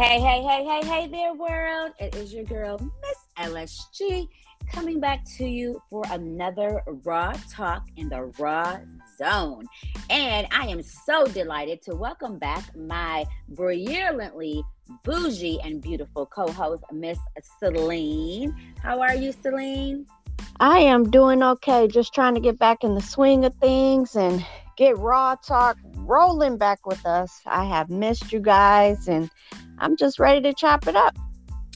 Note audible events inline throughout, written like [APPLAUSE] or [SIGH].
Hey, hey, hey, hey, hey there, world. It is your girl, Miss LSG, coming back to you for another Raw Talk in the Raw Zone. And I am so delighted to welcome back my brilliantly bougie and beautiful co host, Miss Celine. How are you, Celine? I am doing okay, just trying to get back in the swing of things and get Raw Talk rolling back with us. I have missed you guys and I'm just ready to chop it up.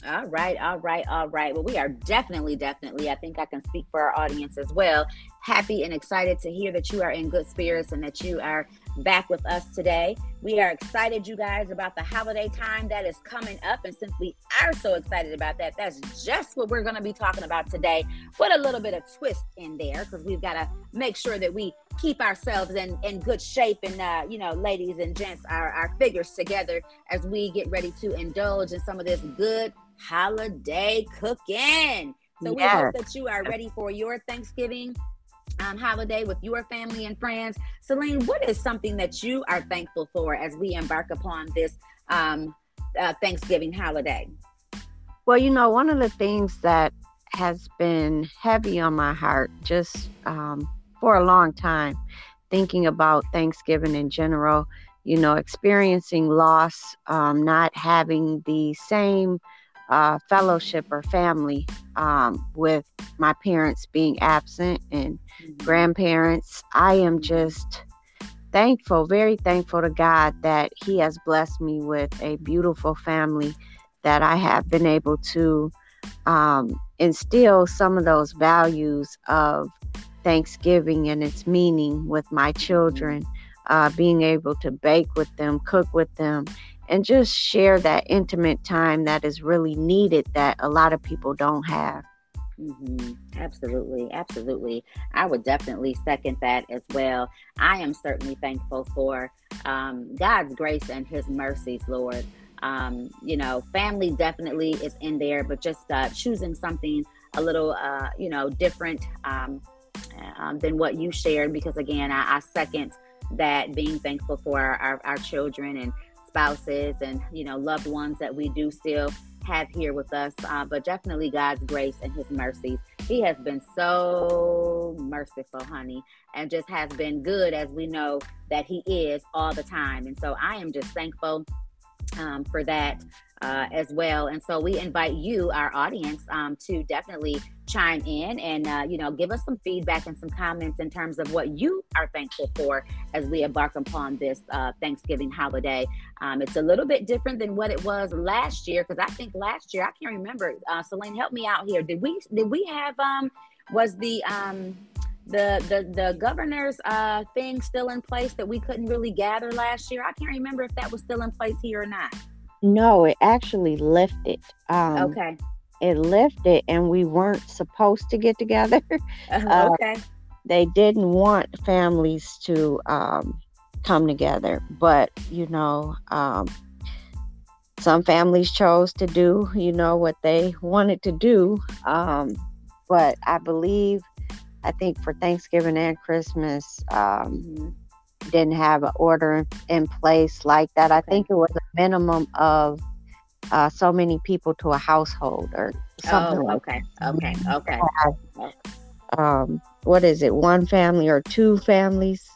All right, all right, all right. Well, we are definitely, definitely, I think I can speak for our audience as well. Happy and excited to hear that you are in good spirits and that you are back with us today. We are excited, you guys, about the holiday time that is coming up. And since we are so excited about that, that's just what we're going to be talking about today. Put a little bit of twist in there because we've got to make sure that we keep ourselves in, in good shape and, uh, you know, ladies and gents, our, our figures together as we get ready to indulge in some of this good holiday cooking. So we hope that you are ready for your Thanksgiving um, holiday with your family and friends. Celine, what is something that you are thankful for as we embark upon this um, uh, Thanksgiving holiday? Well, you know, one of the things that has been heavy on my heart just um, for a long time, thinking about Thanksgiving in general, you know, experiencing loss, um, not having the same uh, fellowship or family um, with my parents being absent and mm-hmm. grandparents. I am just thankful, very thankful to God that He has blessed me with a beautiful family that I have been able to um, instill some of those values of Thanksgiving and its meaning with my children. Uh, being able to bake with them, cook with them, and just share that intimate time that is really needed that a lot of people don't have. Mm-hmm. Absolutely, absolutely. I would definitely second that as well. I am certainly thankful for um, God's grace and His mercies, Lord. Um, you know, family definitely is in there, but just uh, choosing something a little, uh, you know, different um, um, than what you shared, because again, I, I second that being thankful for our, our, our children and spouses and you know loved ones that we do still have here with us uh, but definitely god's grace and his mercies. He has been so merciful honey and just has been good as we know that he is all the time. And so i am just thankful um, for that uh, as well. And so we invite you, our audience, um, to definitely chime in and uh, you know give us some feedback and some comments in terms of what you are thankful for as we embark upon this uh, Thanksgiving holiday. Um, it's a little bit different than what it was last year because I think last year I can't remember. Uh, Celine, help me out here. Did we did we have um was the um the the the governor's uh thing still in place that we couldn't really gather last year? I can't remember if that was still in place here or not. No, it actually lifted. Um, okay. It lifted, and we weren't supposed to get together. [LAUGHS] Uh, uh, okay. They didn't want families to um, come together, but you know, um, some families chose to do, you know, what they wanted to do. Um, but I believe, I think for Thanksgiving and Christmas, um, mm-hmm didn't have an order in place like that. I think it was a minimum of uh, so many people to a household or something. Oh, okay, okay, okay. Um, what is it? One family or two families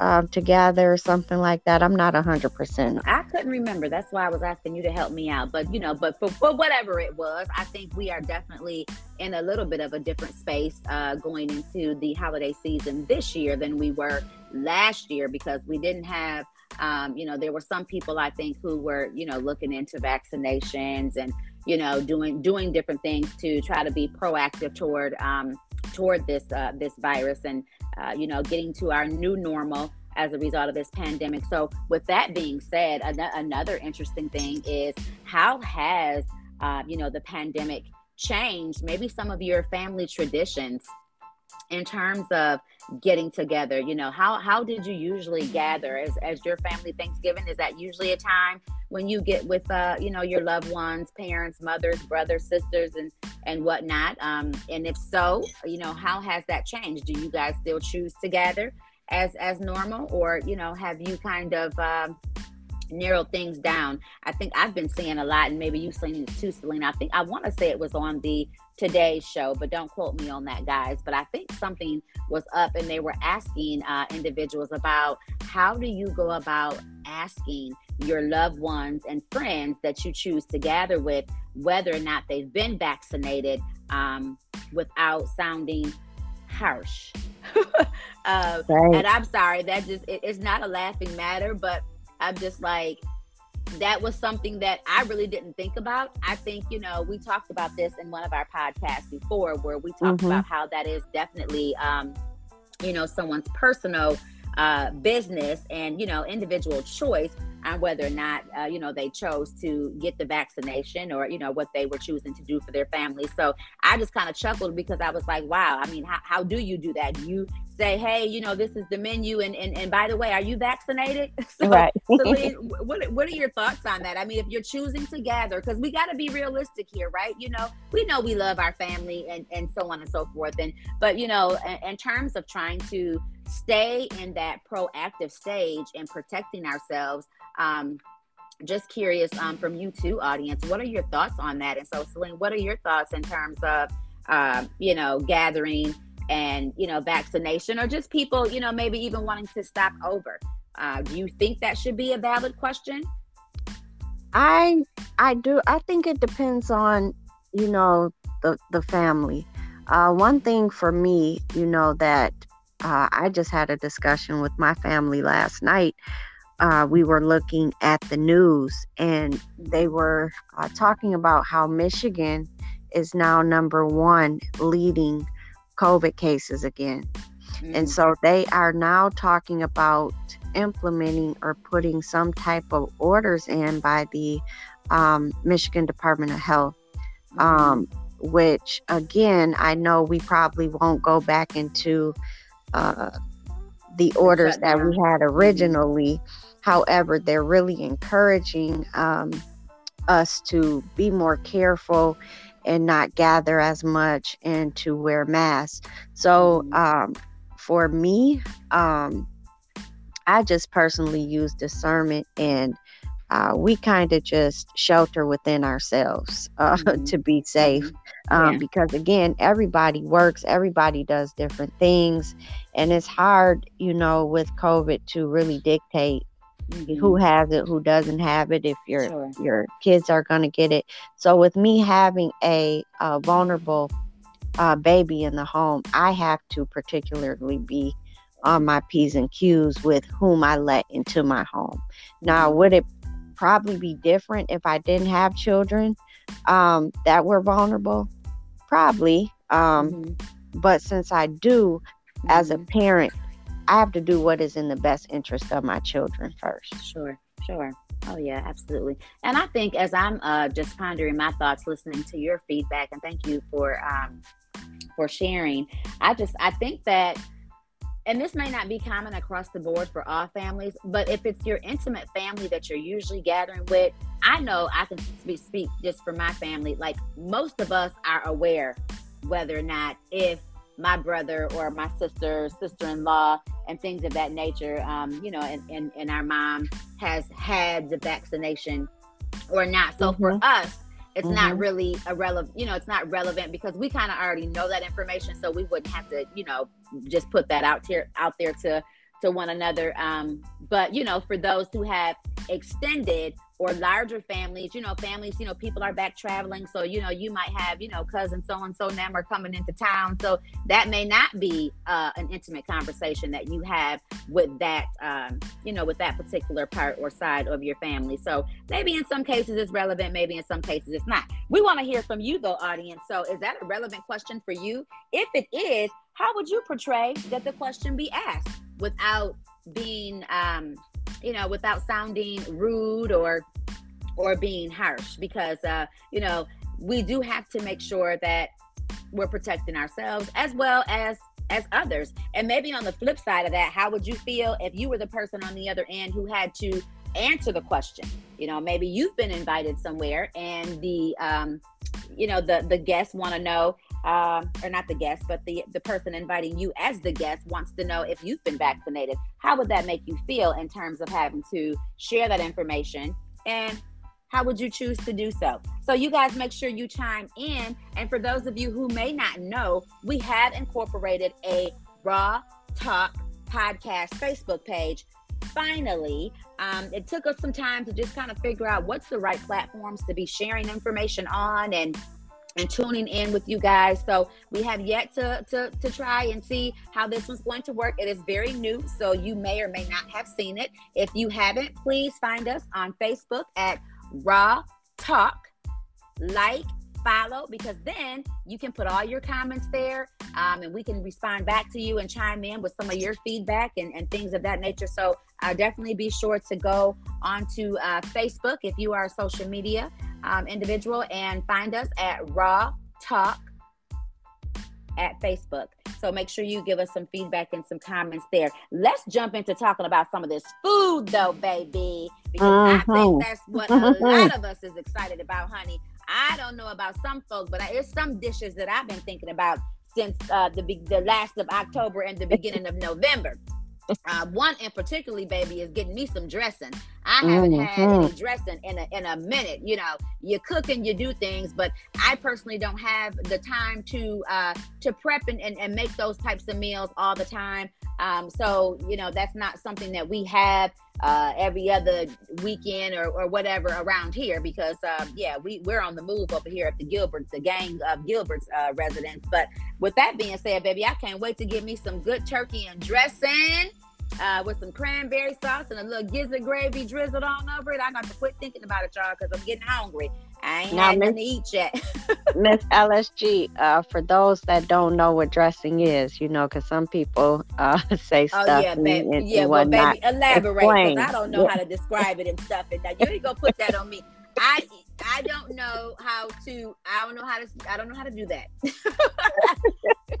uh, together or something like that. I'm not hundred percent. I couldn't remember. That's why I was asking you to help me out. But you know, but for, for whatever it was, I think we are definitely in a little bit of a different space uh, going into the holiday season this year than we were last year because we didn't have. Um, you know, there were some people I think who were, you know, looking into vaccinations and, you know, doing doing different things to try to be proactive toward um, toward this uh, this virus and uh, you know, getting to our new normal as a result of this pandemic. So, with that being said, an- another interesting thing is how has, uh, you know, the pandemic changed maybe some of your family traditions in terms of getting together you know how how did you usually gather? As as your family thanksgiving is that usually a time when you get with uh you know your loved ones parents mothers brothers sisters and and whatnot? Um and if so you know how has that changed? Do you guys still choose to gather as as normal? Or you know have you kind of um narrowed things down. I think I've been seeing a lot, and maybe you've seen it too, Selena. I think I want to say it was on the Today Show, but don't quote me on that, guys. But I think something was up, and they were asking uh, individuals about how do you go about asking your loved ones and friends that you choose to gather with whether or not they've been vaccinated um, without sounding harsh. [LAUGHS] uh, right. And I'm sorry, that just it, it's not a laughing matter, but I'm just like, that was something that I really didn't think about. I think, you know, we talked about this in one of our podcasts before where we talked mm-hmm. about how that is definitely, um, you know, someone's personal uh, business and, you know, individual choice on whether or not, uh, you know, they chose to get the vaccination or, you know, what they were choosing to do for their family. So I just kind of chuckled because I was like, wow, I mean, how, how do you do that? You say, hey, you know, this is the menu, and and, and by the way, are you vaccinated? [LAUGHS] so, right. Celine, what what are your thoughts on that? I mean, if you're choosing to gather, because we got to be realistic here, right? You know, we know we love our family and and so on and so forth, and but you know, in, in terms of trying to stay in that proactive stage and protecting ourselves. Um, just curious um, from you too, audience, what are your thoughts on that? And so, Celine, what are your thoughts in terms of, uh, you know, gathering and you know vaccination or just people you know maybe even wanting to stop over uh, do you think that should be a valid question i i do i think it depends on you know the the family uh, one thing for me you know that uh, i just had a discussion with my family last night uh, we were looking at the news and they were uh, talking about how michigan is now number one leading COVID cases again. Mm-hmm. And mm. so they are now talking about implementing or putting some type of orders in by the um, Michigan Department of Health, mm-hmm. um, which again, I know we probably won't go back into uh, the orders that we had originally. However, they're really encouraging um, us to be more careful and not gather as much and to wear masks. So mm-hmm. um, for me, um, I just personally use discernment and uh, we kind of just shelter within ourselves uh, [LAUGHS] mm-hmm. to be safe. Mm-hmm. Um, yeah. Because again, everybody works, everybody does different things. And it's hard, you know, with COVID to really dictate mm-hmm. who has it, who doesn't have it, if your sure. your kids are going to get it. So with me having a, a vulnerable uh, baby in the home, I have to particularly be on my p's and q's with whom I let into my home. Now, would it probably be different if I didn't have children um, that were vulnerable? Probably. Um, mm-hmm. But since I do, as a mm-hmm. parent, I have to do what is in the best interest of my children first. Sure, sure. Oh yeah, absolutely. And I think as I'm uh, just pondering my thoughts, listening to your feedback, and thank you for um, for sharing. I just I think that, and this may not be common across the board for all families, but if it's your intimate family that you're usually gathering with, I know I can speak, speak just for my family. Like most of us are aware whether or not if my brother or my sister, sister in law, and things of that nature, um, you know, and, and, and our mom has had the vaccination or not. So mm-hmm. for us, it's mm-hmm. not really a relevant, you know, it's not relevant because we kind of already know that information. So we wouldn't have to, you know, just put that out here out there to to one another. Um, but you know, for those who have extended or larger families, you know, families, you know, people are back traveling. So, you know, you might have, you know, cousins so and so them are coming into town. So that may not be uh, an intimate conversation that you have with that, um, you know, with that particular part or side of your family. So maybe in some cases it's relevant, maybe in some cases it's not. We want to hear from you though, audience. So is that a relevant question for you? If it is, how would you portray that the question be asked without being, um, you know, without sounding rude or or being harsh because uh, you know, we do have to make sure that we're protecting ourselves as well as as others. And maybe on the flip side of that, how would you feel if you were the person on the other end who had to answer the question? You know, maybe you've been invited somewhere and the um, you know, the the guests want to know uh, or not the guest, but the the person inviting you as the guest wants to know if you've been vaccinated. How would that make you feel in terms of having to share that information? And how would you choose to do so? So, you guys make sure you chime in. And for those of you who may not know, we have incorporated a Raw Talk podcast Facebook page. Finally, um, it took us some time to just kind of figure out what's the right platforms to be sharing information on and and tuning in with you guys. So we have yet to, to, to try and see how this one's going to work. It is very new, so you may or may not have seen it. If you haven't, please find us on Facebook at Raw Talk. Like, follow, because then you can put all your comments there um, and we can respond back to you and chime in with some of your feedback and, and things of that nature. So uh, definitely be sure to go onto uh, Facebook if you are a social media um, individual and find us at Raw Talk at Facebook. So make sure you give us some feedback and some comments there. Let's jump into talking about some of this food, though, baby, because uh-huh. I think mm-hmm. that's what a lot of us is excited about, honey. I don't know about some folks, but there's some dishes that I've been thinking about since uh, the the last of October and the beginning of November. [LAUGHS] Uh, one in particularly, baby, is getting me some dressing. I haven't mm-hmm. had any dressing in a in a minute. You know, you cook and you do things, but I personally don't have the time to uh, to prep and, and, and make those types of meals all the time. Um, so you know, that's not something that we have uh, every other weekend or, or whatever around here because um, yeah, we we're on the move over here at the Gilberts, the gang of Gilbert's uh, residence. But with that being said, baby, I can't wait to get me some good turkey and dressing uh, with some cranberry sauce and a little gizzard gravy drizzled on over it. I got to quit thinking about it, y'all, because I'm getting hungry. I ain't now, had nothing to eat yet. [LAUGHS] Miss LSG, uh, for those that don't know what dressing is, you know, because some people uh, [LAUGHS] say stuff. Oh yeah, baby. And, yeah, well, baby, elaborate because I don't know how to describe it and stuff. And now you ain't gonna put that on me. I I don't know how to. I don't know how to. I don't know how to do that.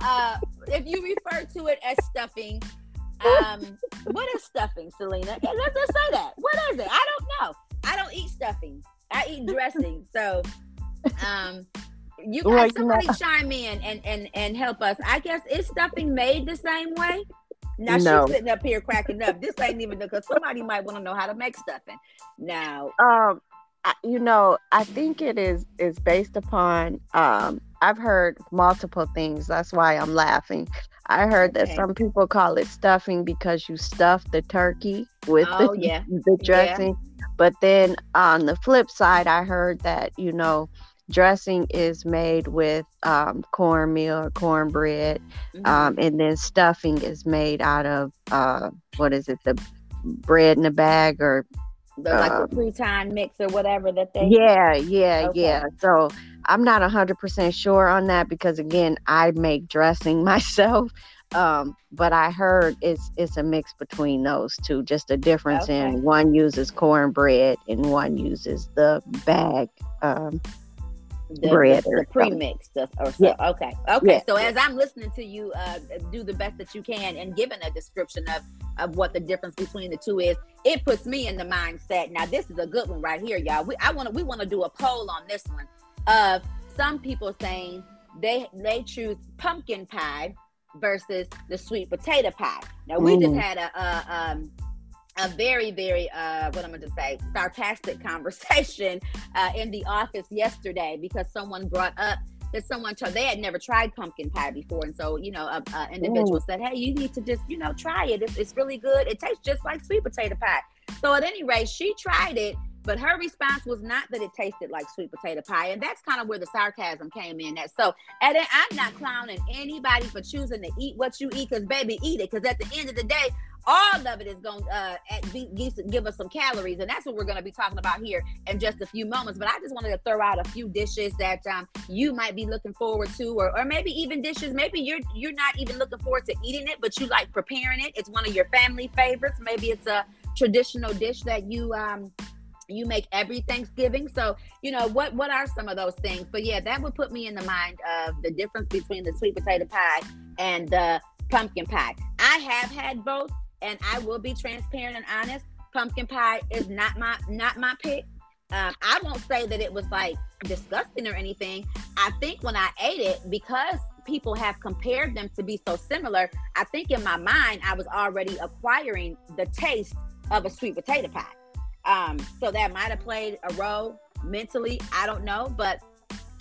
[LAUGHS] uh, if you refer to it as stuffing, um, what is stuffing, Selena? Let's just say that. What is it? I don't know. I don't eat stuffing. I eat dressing. So, um, you guys, well, somebody know. chime in and and and help us. I guess is stuffing made the same way? Now no. she's sitting up here cracking up. This ain't even because somebody might want to know how to make stuffing. Now, um, I, you know, I think it is is based upon. Um, I've heard multiple things. That's why I'm laughing. I heard that some people call it stuffing because you stuff the turkey with oh, the, yeah. the dressing. Yeah. But then on the flip side, I heard that, you know, dressing is made with um, cornmeal or cornbread. Mm-hmm. Um, and then stuffing is made out of, uh, what is it, the bread in a bag or the, like the um, pre-time mix or whatever that they yeah yeah okay. yeah so i'm not 100% sure on that because again i make dressing [LAUGHS] myself um, but i heard it's it's a mix between those two just a difference okay. in one uses cornbread and one uses the bag um, the, bread the, the pre-mix or so. Yeah. Okay. Okay. Yeah. So as I'm listening to you uh, do the best that you can and giving a description of of what the difference between the two is, it puts me in the mindset. Now this is a good one right here, y'all. We I want to we want to do a poll on this one of some people saying they they choose pumpkin pie versus the sweet potato pie. Now we mm. just had a, a um a very very uh what i'm going to say sarcastic [LAUGHS] conversation uh in the office yesterday because someone brought up that someone told they had never tried pumpkin pie before and so you know a, a individual Ooh. said hey you need to just you know try it it's, it's really good it tastes just like sweet potato pie so at any rate she tried it but her response was not that it tasted like sweet potato pie. And that's kind of where the sarcasm came in That So, and I'm not clowning anybody for choosing to eat what you eat because, baby, eat it. Because at the end of the day, all of it is going to uh, give us some calories and that's what we're going to be talking about here in just a few moments but i just wanted to throw out a few dishes that um, you might be looking forward to or, or maybe even dishes maybe you're you're not even looking forward to eating it but you like preparing it it's one of your family favorites maybe it's a traditional dish that you um, you make every Thanksgiving. So, you know, what what are some of those things? But yeah, that would put me in the mind of the difference between the sweet potato pie and the pumpkin pie. I have had both and I will be transparent and honest. Pumpkin pie is not my not my pick. um, I won't say that it was like disgusting or anything. I think when I ate it, because people have compared them to be so similar, I think in my mind I was already acquiring the taste of a sweet potato pie. Um, so that might have played a role mentally. I don't know, but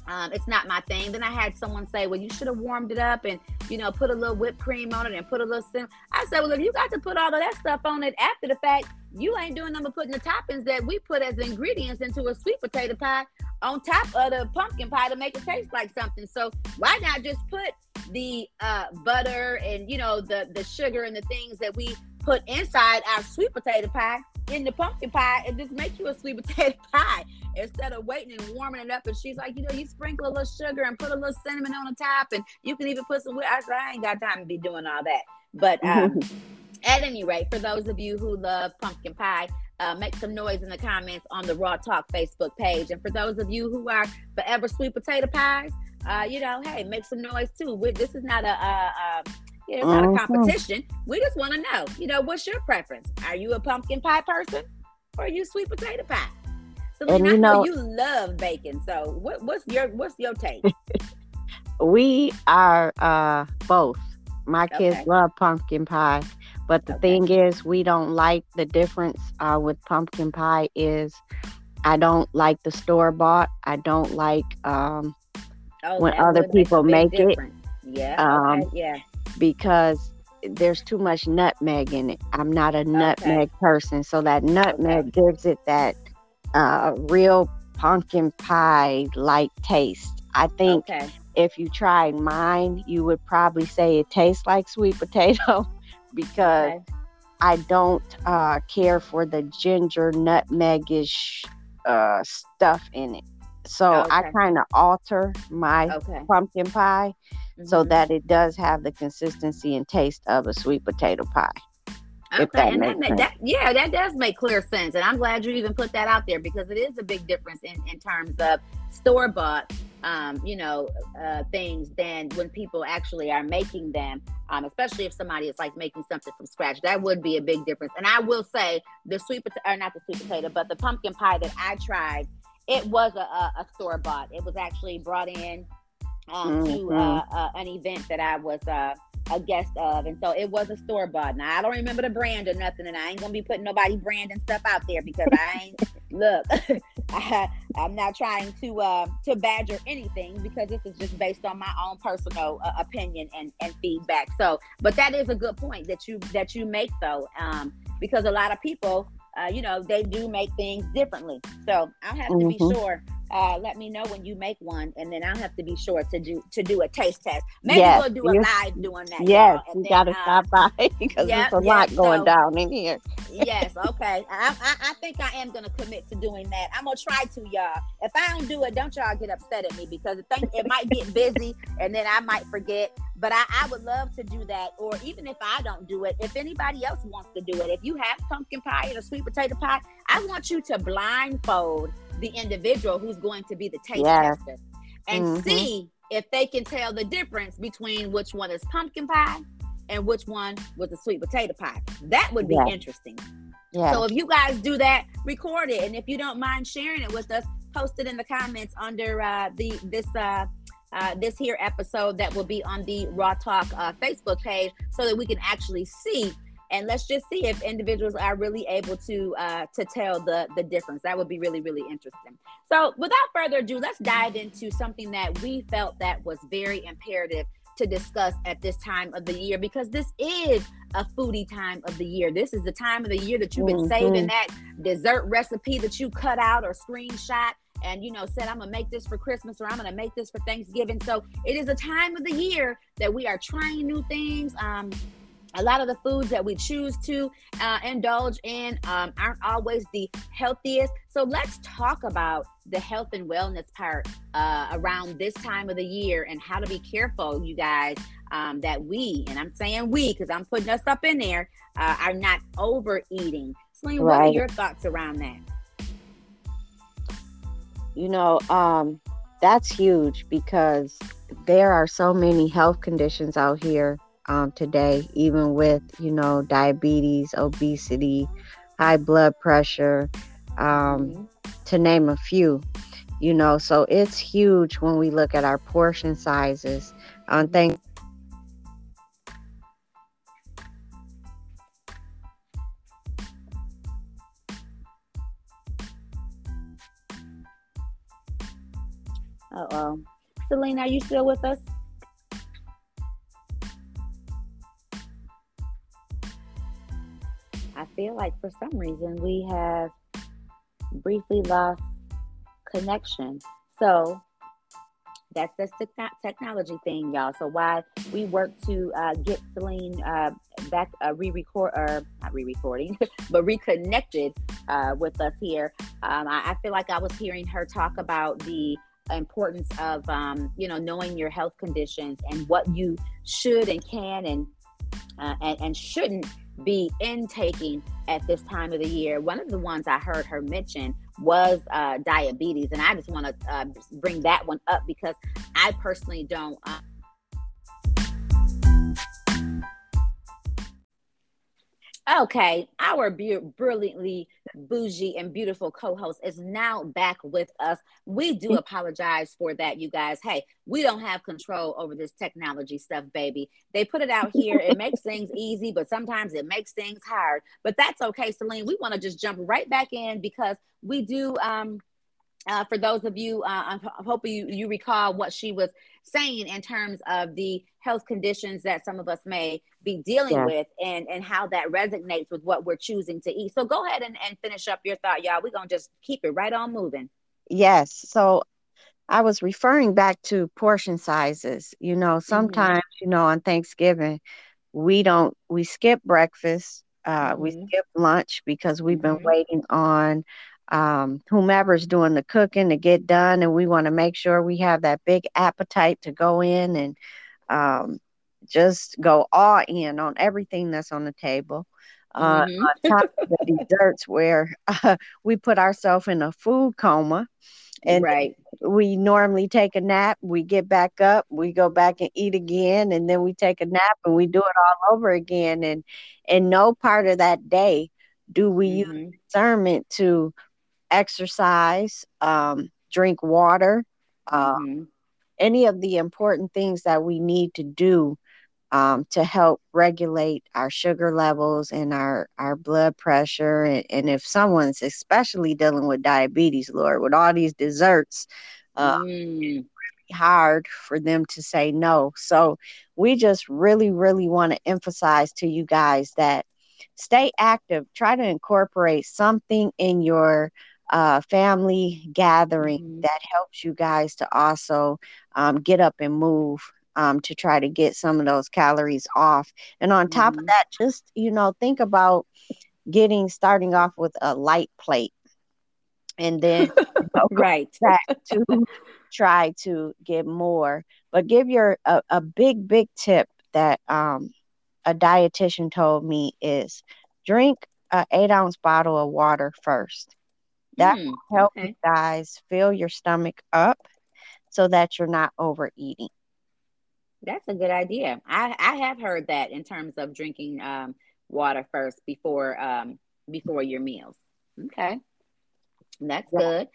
um, it's not my thing. Then I had someone say, "Well, you should have warmed it up and you know put a little whipped cream on it and put a little." I said, "Well, if you got to put all of that stuff on it after the fact, you ain't doing nothing but putting the toppings that we put as ingredients into a sweet potato pie on top of the pumpkin pie to make it taste like something. So why not just put the uh, butter and you know the the sugar and the things that we put inside our sweet potato pie in the pumpkin pie and just make you a sweet [LAUGHS] potato pie instead of waiting and warming it up. And she's like, you know, you sprinkle a little sugar and put a little cinnamon on the top, and you can even put some. I said, I ain't got time to be doing all that. But [LAUGHS] um, at any rate, for those of you who love pumpkin pie, uh, make some noise in the comments on the Raw Talk Facebook page. And for those of you who are forever sweet potato pies, uh, you know, hey, make some noise too. we this is not a, a, a you know, it's not a mm-hmm. competition. We just want to know, you know, what's your preference? Are you a pumpkin pie person or are you sweet potato pie? So and you know, know, you love bacon. So what, what's your what's your take? [LAUGHS] we are uh, both. My kids okay. love pumpkin pie, but the okay. thing is, we don't like the difference uh, with pumpkin pie. Is I don't like the store bought. I don't like um, oh, when other people make, make it. Yeah. Um, okay. Yeah because there's too much nutmeg in it. I'm not a nutmeg okay. person, so that nutmeg okay. gives it that uh, real pumpkin pie like taste. I think okay. if you tried mine, you would probably say it tastes like sweet potato [LAUGHS] because I don't uh, care for the ginger nutmegish uh, stuff in it. So I kind of alter my pumpkin pie mm-hmm. so that it does have the consistency and taste of a sweet potato pie. Okay, that and that, that, yeah, that does make clear sense, and I'm glad you even put that out there because it is a big difference in, in terms of store bought, um, you know, uh, things than when people actually are making them. Um, especially if somebody is like making something from scratch, that would be a big difference. And I will say the sweet potato, or not the sweet potato, but the pumpkin pie that I tried, it was a, a, a store bought. It was actually brought in um, mm-hmm. to uh, uh, an event that I was uh, a guest of, and so it was a store bought. Now I don't remember the brand or nothing, and I ain't gonna be putting nobody brand and stuff out there because I ain't [LAUGHS] look. [LAUGHS] I, am not trying to uh, to badger anything because this is just based on my own personal uh, opinion and, and feedback. So, but that is a good point that you that you make though, um, because a lot of people, uh, you know, they do make things differently. So I'll have to mm-hmm. be sure uh, let me know when you make one, and then I'll have to be sure to do to do a taste test. Maybe yes, we'll do a live doing that. Yes, you got to uh, stop by [LAUGHS] because yep, there's a yep, lot going so, down in here. yes, [LAUGHS] okay. I, I, I think I am gonna commit to doing that. I'm gonna try to, y'all. If I don't do it, don't y'all get upset at me because it, think, it might get busy, and then I might forget. But I, I would love to do that, or even if I don't do it, if anybody else wants to do it, if you have pumpkin pie and a sweet potato pie, I want you to blindfold the individual who's going to be the taste yeah. tester and mm-hmm. see if they can tell the difference between which one is pumpkin pie and which one was a sweet potato pie. That would be yeah. interesting. Yeah. So if you guys do that, record it, and if you don't mind sharing it with us, post it in the comments under uh, the this uh, uh, this here episode that will be on the Raw Talk uh, Facebook page, so that we can actually see and let's just see if individuals are really able to uh, to tell the the difference. That would be really really interesting. So without further ado, let's dive into something that we felt that was very imperative to discuss at this time of the year because this is a foodie time of the year. This is the time of the year that you've been mm-hmm. saving that dessert recipe that you cut out or screenshot and you know said i'm gonna make this for christmas or i'm gonna make this for thanksgiving so it is a time of the year that we are trying new things um a lot of the foods that we choose to uh, indulge in um, aren't always the healthiest. So let's talk about the health and wellness part uh, around this time of the year and how to be careful, you guys, um, that we, and I'm saying we because I'm putting us up in there, uh, are not overeating. Celine, right. what are your thoughts around that? You know, um, that's huge because there are so many health conditions out here um, today, even with, you know, diabetes, obesity, high blood pressure, um, mm-hmm. to name a few. You know, so it's huge when we look at our portion sizes on things. Uh oh. Celine, are you still with us? I feel like for some reason we have briefly lost connection. So that's the technology thing, y'all. So why we work to uh, get Celine uh, back, uh, re-record or not re-recording, [LAUGHS] but reconnected uh, with us here, um, I, I, feel like I was hearing her talk about the importance of um, you know knowing your health conditions and what you should and can and uh, and, and shouldn't be intaking at this time of the year. One of the ones I heard her mention was uh, diabetes, and I just want to uh, bring that one up because I personally don't. Uh, Okay, our brilliantly bougie and beautiful co-host is now back with us. We do apologize for that, you guys. Hey, we don't have control over this technology stuff, baby. They put it out here. It makes things [LAUGHS] easy, but sometimes it makes things hard. But that's okay, Celine. We want to just jump right back in because we do um uh, for those of you, uh, I'm, hoping you, you recall what she was saying in terms of the health conditions that some of us may be dealing yeah. with and, and how that resonates with what we're choosing to eat. So go ahead and, and finish up your thought, y'all. We're going to just keep it right on moving. Yes. So I was referring back to portion sizes. You know, mm-hmm. sometimes, mm-hmm. you know, on Thanksgiving, we don't, we skip breakfast, uh, mm-hmm. we skip lunch because we've been mm-hmm. waiting on um, whomever's doing the cooking to get done, and we want to make sure we have that big appetite to go in and um, just go all in on everything that's on the table. Uh, mm-hmm. on top of the [LAUGHS] desserts, where uh, we put ourselves in a food coma, and right. we normally take a nap, we get back up, we go back and eat again, and then we take a nap and we do it all over again. And and no part of that day do we mm-hmm. use discernment to exercise, um, drink water, uh, mm-hmm. any of the important things that we need to do um, to help regulate our sugar levels and our, our blood pressure. And, and, if someone's especially dealing with diabetes, Lord, with all these desserts, uh, mm. hard for them to say no. So we just really, really want to emphasize to you guys that stay active. Try to incorporate something in your uh, family gathering mm-hmm. that helps you guys to also um, get up and move um, to try to get some of those calories off. And on mm-hmm. top of mm-hmm. that, just, you know, think about getting starting off with a light plate and then [LAUGHS] right to try to get more. But give your a, a big, big tip that um, a dietitian told me is drink an eight ounce bottle of water first. That mm, will help okay. you guys fill your stomach up so that you're not overeating. That's a good idea. I, I have heard that in terms of drinking um, water first before um, before your meals. Okay. That's yeah. good.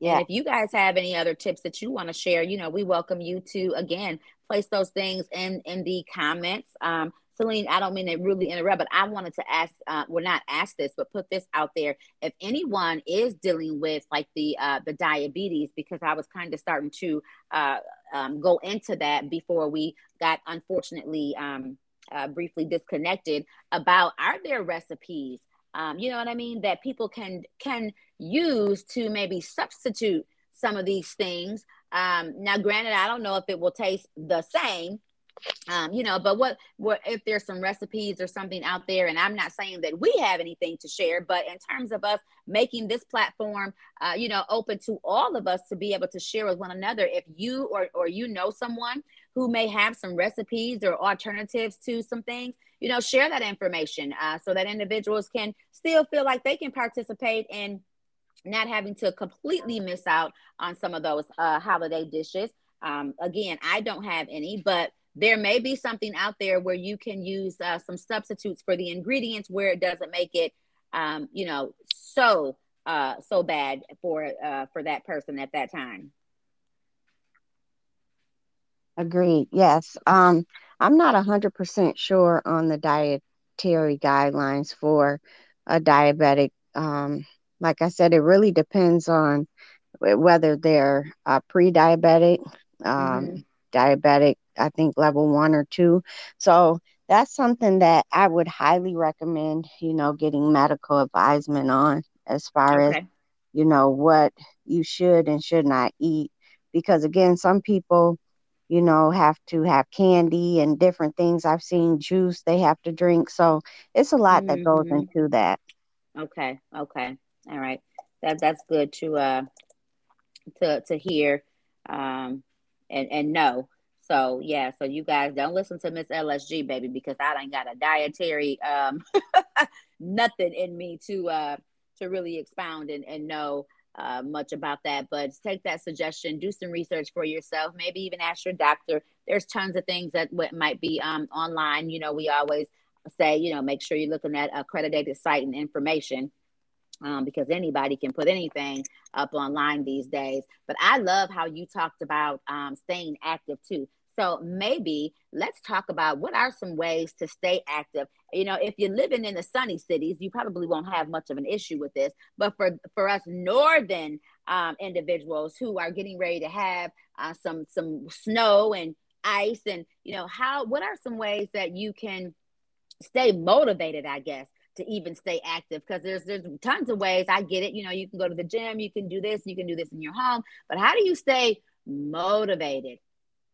Yeah. And if you guys have any other tips that you want to share, you know, we welcome you to again place those things in in the comments. Um, Celine, I don't mean to really interrupt, but I wanted to ask, uh, well, not ask this, but put this out there. If anyone is dealing with like the uh, the diabetes, because I was kind of starting to uh, um, go into that before we got unfortunately um, uh, briefly disconnected about are there recipes, um, you know what I mean, that people can can use to maybe substitute some of these things. Um, now, granted, I don't know if it will taste the same um, you know, but what what if there's some recipes or something out there, and I'm not saying that we have anything to share, but in terms of us making this platform, uh, you know, open to all of us to be able to share with one another. If you or or you know someone who may have some recipes or alternatives to some things, you know, share that information uh, so that individuals can still feel like they can participate in not having to completely miss out on some of those uh, holiday dishes. Um, again, I don't have any, but there may be something out there where you can use uh, some substitutes for the ingredients where it doesn't make it um, you know so uh, so bad for uh, for that person at that time. Agreed. Yes. Um, I'm not a hundred percent sure on the dietary guidelines for a diabetic. Um, like I said, it really depends on whether they're uh, pre-diabetic, um, mm-hmm. diabetic. I think level one or two. So that's something that I would highly recommend. You know, getting medical advisement on as far okay. as you know what you should and should not eat, because again, some people you know, have to have candy and different things. I've seen juice they have to drink. So it's a lot that goes mm-hmm. into that. Okay. Okay. All right. That that's good to uh to to hear um and and know. So yeah, so you guys don't listen to Miss LSG baby because I ain't got a dietary um [LAUGHS] nothing in me to uh to really expound and, and know uh, much about that, but take that suggestion, do some research for yourself, maybe even ask your doctor. There's tons of things that might be um, online. You know, we always say, you know, make sure you're looking at accredited site and information. Um, because anybody can put anything up online these days. But I love how you talked about um, staying active too. So maybe let's talk about what are some ways to stay active. You know, if you're living in the sunny cities, you probably won't have much of an issue with this. But for for us northern um, individuals who are getting ready to have uh, some some snow and ice, and you know, how what are some ways that you can stay motivated? I guess to even stay active because there's there's tons of ways. I get it. You know, you can go to the gym, you can do this, you can do this in your home, but how do you stay motivated?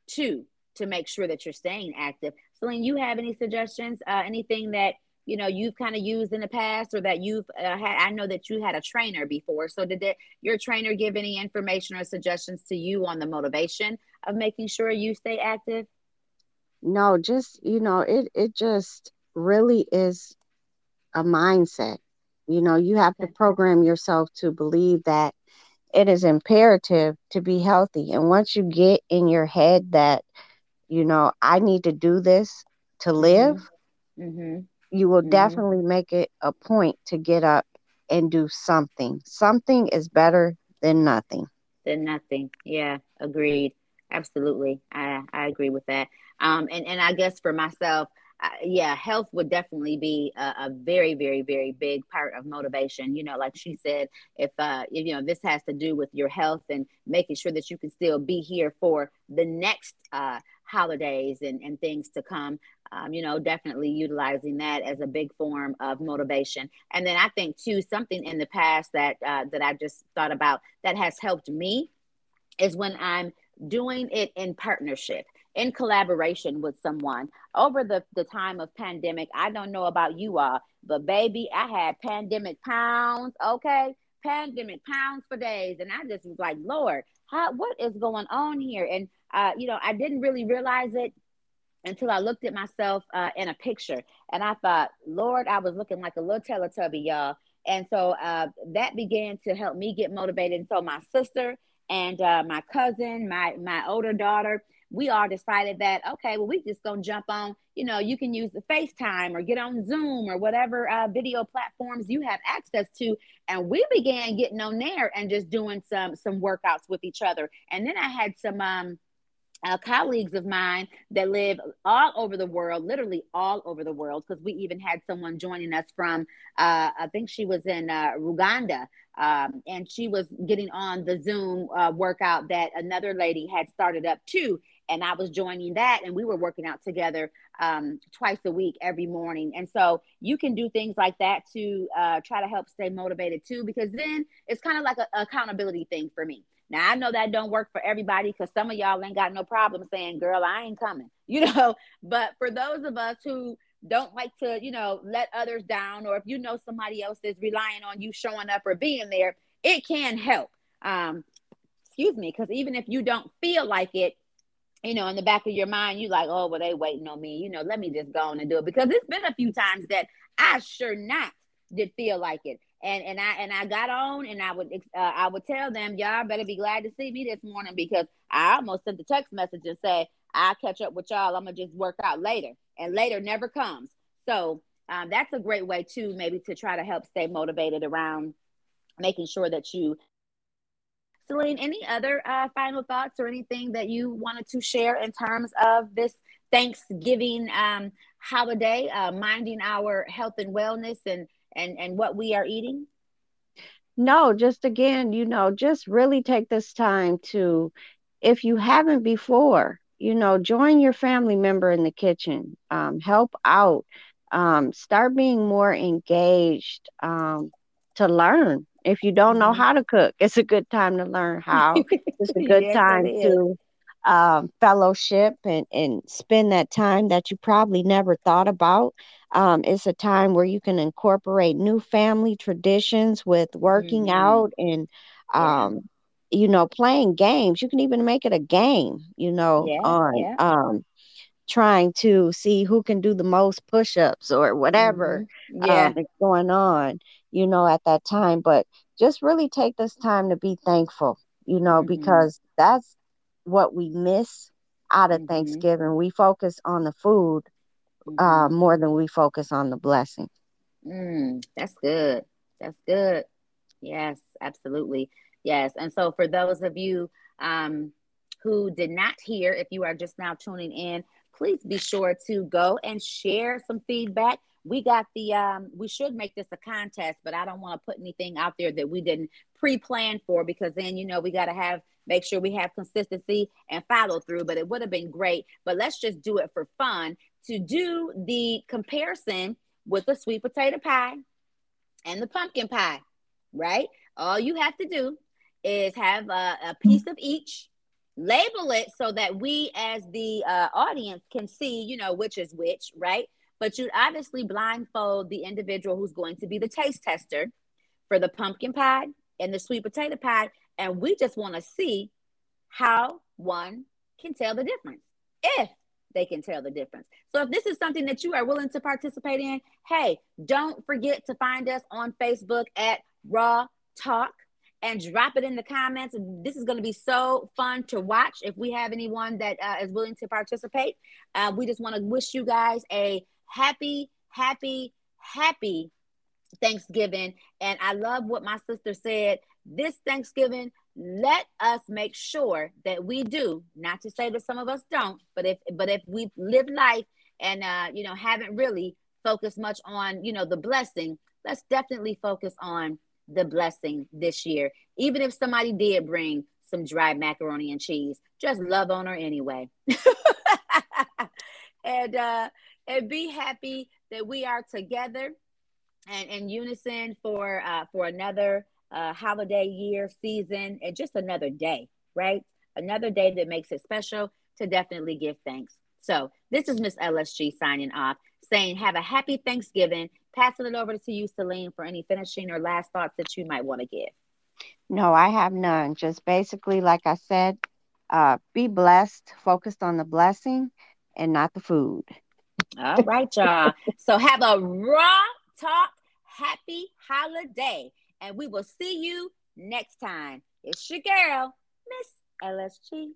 Two, to make sure that you're staying active. Celine, you have any suggestions? Uh, anything that you know you've kind of used in the past, or that you've uh, had? I know that you had a trainer before. So did your trainer give any information or suggestions to you on the motivation of making sure you stay active? No, just you know, it it just really is a mindset. You know, you have to program yourself to believe that it is imperative to be healthy. And once you get in your head that, you know, I need to do this to mm-hmm. live, mm-hmm. you will mm-hmm. definitely make it a point to get up and do something. Something is better than nothing. Than nothing. Yeah, agreed. Absolutely. I, I agree with that. Um, and, and I guess for myself, yeah, health would definitely be a, a, very, very, very big part of motivation. You know, like she said, if uh, you know this has to do with your health and making sure that you can still be here for the next uh, holidays and, and things to come. Um, you know, definitely utilizing that as a big form of motivation. And then I think too, something in the past that uh, that I just thought about that has helped me is when I'm doing it in partnership in collaboration with someone over the, the time of pandemic. I don't know about you all, but baby, I had pandemic pounds, okay? Pandemic pounds for days. And I just was like, Lord, how, what is going on here? And, uh, you know, I didn't really realize it until I looked at myself uh, in a picture. And I thought, Lord, I was looking like a little Teletubby, y'all. And so uh, that began to help me get motivated. And so my sister and uh, my cousin, my my older daughter, we all decided that okay well we just gonna jump on you know you can use the facetime or get on zoom or whatever uh, video platforms you have access to. And we began getting on there and just doing some some workouts with each other. And then i had some um uh, colleagues of mine that live all over the world, literally all over the world, because we even had someone joining us from, uh, I think she was in uh, Uganda, um, and she was getting on the Zoom uh, workout that another lady had started up too and I was joining that, and we were working out together um, twice a week every morning. And so you can do things like that to uh, try to help stay motivated too, because then it's kind of like an accountability thing for me. Now I know that don't work for everybody because some of y'all ain't got no problem saying, "Girl, I ain't coming," [LAUGHS] you know. But for those of us who don't like to, you know, let others down, or if you know somebody else is relying on you showing up or being there, it can help. Um, excuse me, because even if you don't feel like it, you know, in the back of your mind, you like, oh, well, they waiting on me. You know, let me just go on and do it because it's been a few times that I sure not did feel like it. And and I and I got on and I would uh, I would tell them y'all better be glad to see me this morning because I almost sent a text message and say I'll catch up with y'all. I'm gonna just work out later, and later never comes. So um, that's a great way too, maybe to try to help stay motivated around making sure that you Celine, any other uh, final thoughts or anything that you wanted to share in terms of this Thanksgiving um, holiday, uh, minding our health and wellness and, and, and what we are eating? No, just again, you know, just really take this time to, if you haven't before, you know, join your family member in the kitchen, um, help out, um, start being more engaged um, to learn. If you don't know mm-hmm. how to cook, it's a good time to learn how. It's a [LAUGHS] good yes, time to um, fellowship and, and spend that time that you probably never thought about. Um, it's a time where you can incorporate new family traditions with working mm-hmm. out and um, yeah. you know playing games. You can even make it a game, you know, yeah, on yeah. um, trying to see who can do the most push-ups or whatever mm-hmm. yeah. um, is going on, you know, at that time. But just really take this time to be thankful, you know, mm-hmm. because that's what we miss out of mm-hmm. Thanksgiving. We focus on the food uh, mm-hmm. more than we focus on the blessing. Mm, that's good. That's good. Yes, absolutely. Yes. And so for those of you um, who did not hear, if you are just now tuning in, please be sure to go and share some feedback. We got the um we should make this a contest, but I don't want to put anything out there that we didn't pre-plan for because then you know we got to have make sure we have consistency and follow through. But it would have been great. But let's just do it for fun to do the comparison with the sweet potato pie and the pumpkin pie, right? All you have to do is have a, a piece of each label it so that we as the uh, audience can see you know which is which right but you'd obviously blindfold the individual who's going to be the taste tester for the pumpkin pie and the sweet potato pie and we just want to see how one can tell the difference if they can tell the difference. So if this is something that you are willing to participate in, hey, don't forget to find us on Facebook at Raw Talk and drop it in the comments. This is going to be so fun to watch if we have anyone that uh, is willing to participate. Uh, we just want to wish you guys a happy, happy, happy Thanksgiving. And I love what my sister said this Thanksgiving, let us make sure that we do, not to say that some of us don't, but if but if we've lived life and uh, you know, haven't really focused much on, you know, the blessing, let's definitely focus on the blessing this year. Even if somebody did bring some dry macaroni and cheese, just love on her anyway. [LAUGHS] and uh and be happy that we are together and in unison for uh for another uh, holiday year, season, and just another day, right? Another day that makes it special to definitely give thanks. So this is Miss LSG signing off, saying have a happy Thanksgiving. Passing it over to you, Celine, for any finishing or last thoughts that you might want to give. No, I have none. Just basically, like I said, uh, be blessed, focused on the blessing and not the food. All right, y'all. so have a raw talk, happy holiday and we will see you next time. It's your girl, Miss LSG.